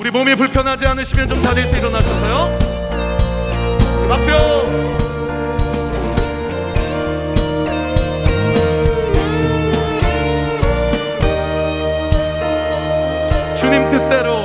우리 몸이 불편하지 않으시면 좀 자리에서 일어나셔서요. 네, 박수요. 주님 뜻대로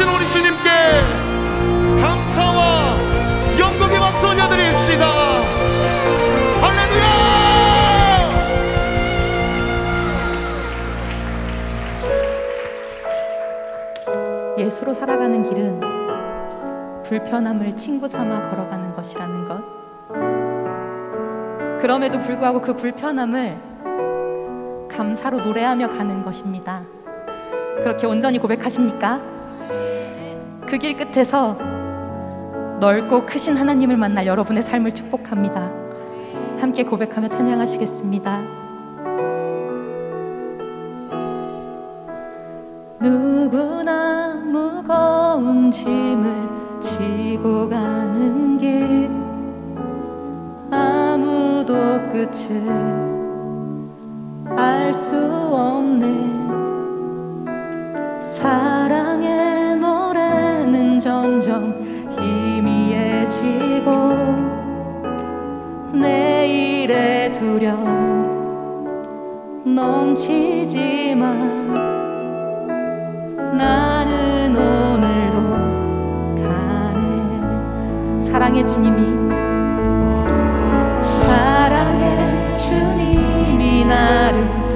하신 우리 주님께 감사와 영광의 박수 올려드립시다 할렐루야 예수로 살아가는 길은 불편함을 친구 삼아 걸어가는 것이라는 것. 그럼에도 불구하고 그 불편함을 감사로 노래하며 가는 것입니다. 그렇게 온전히 고백하십니까? 그 길 끝에서 넓고 크신 하나님을 만날 여러분의 삶을 축복합니다. 함께 고백하며 찬양하시겠습니다. 누구나 무거운 짐을 지고 가는 길 아무도 끝을 알 수 없네 두려움 넘치지만 나는 오늘도 가네. 사랑의 주님이. 사랑의 주님이 나를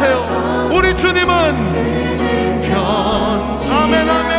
주세요. 우리 주님은 아멘 아멘.